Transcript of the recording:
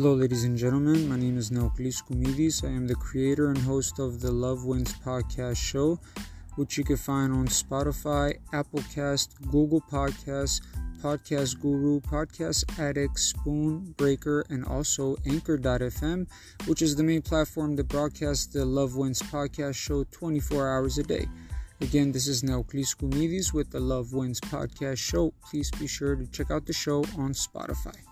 Hello, ladies and gentlemen. My name is Neoclis Kumidis. I am the creator and host of the Love Wins podcast show, which you can find on Spotify, Applecast, Google Podcasts, Podcast Guru, Podcast Addict, Spoon, Breaker, and also Anchor.fm, which is the main platform that broadcasts the Love Wins podcast show 24 hours a day. Again, this is Neoclis Kumidis with the Love Wins podcast show. Please be sure to check out the show on Spotify.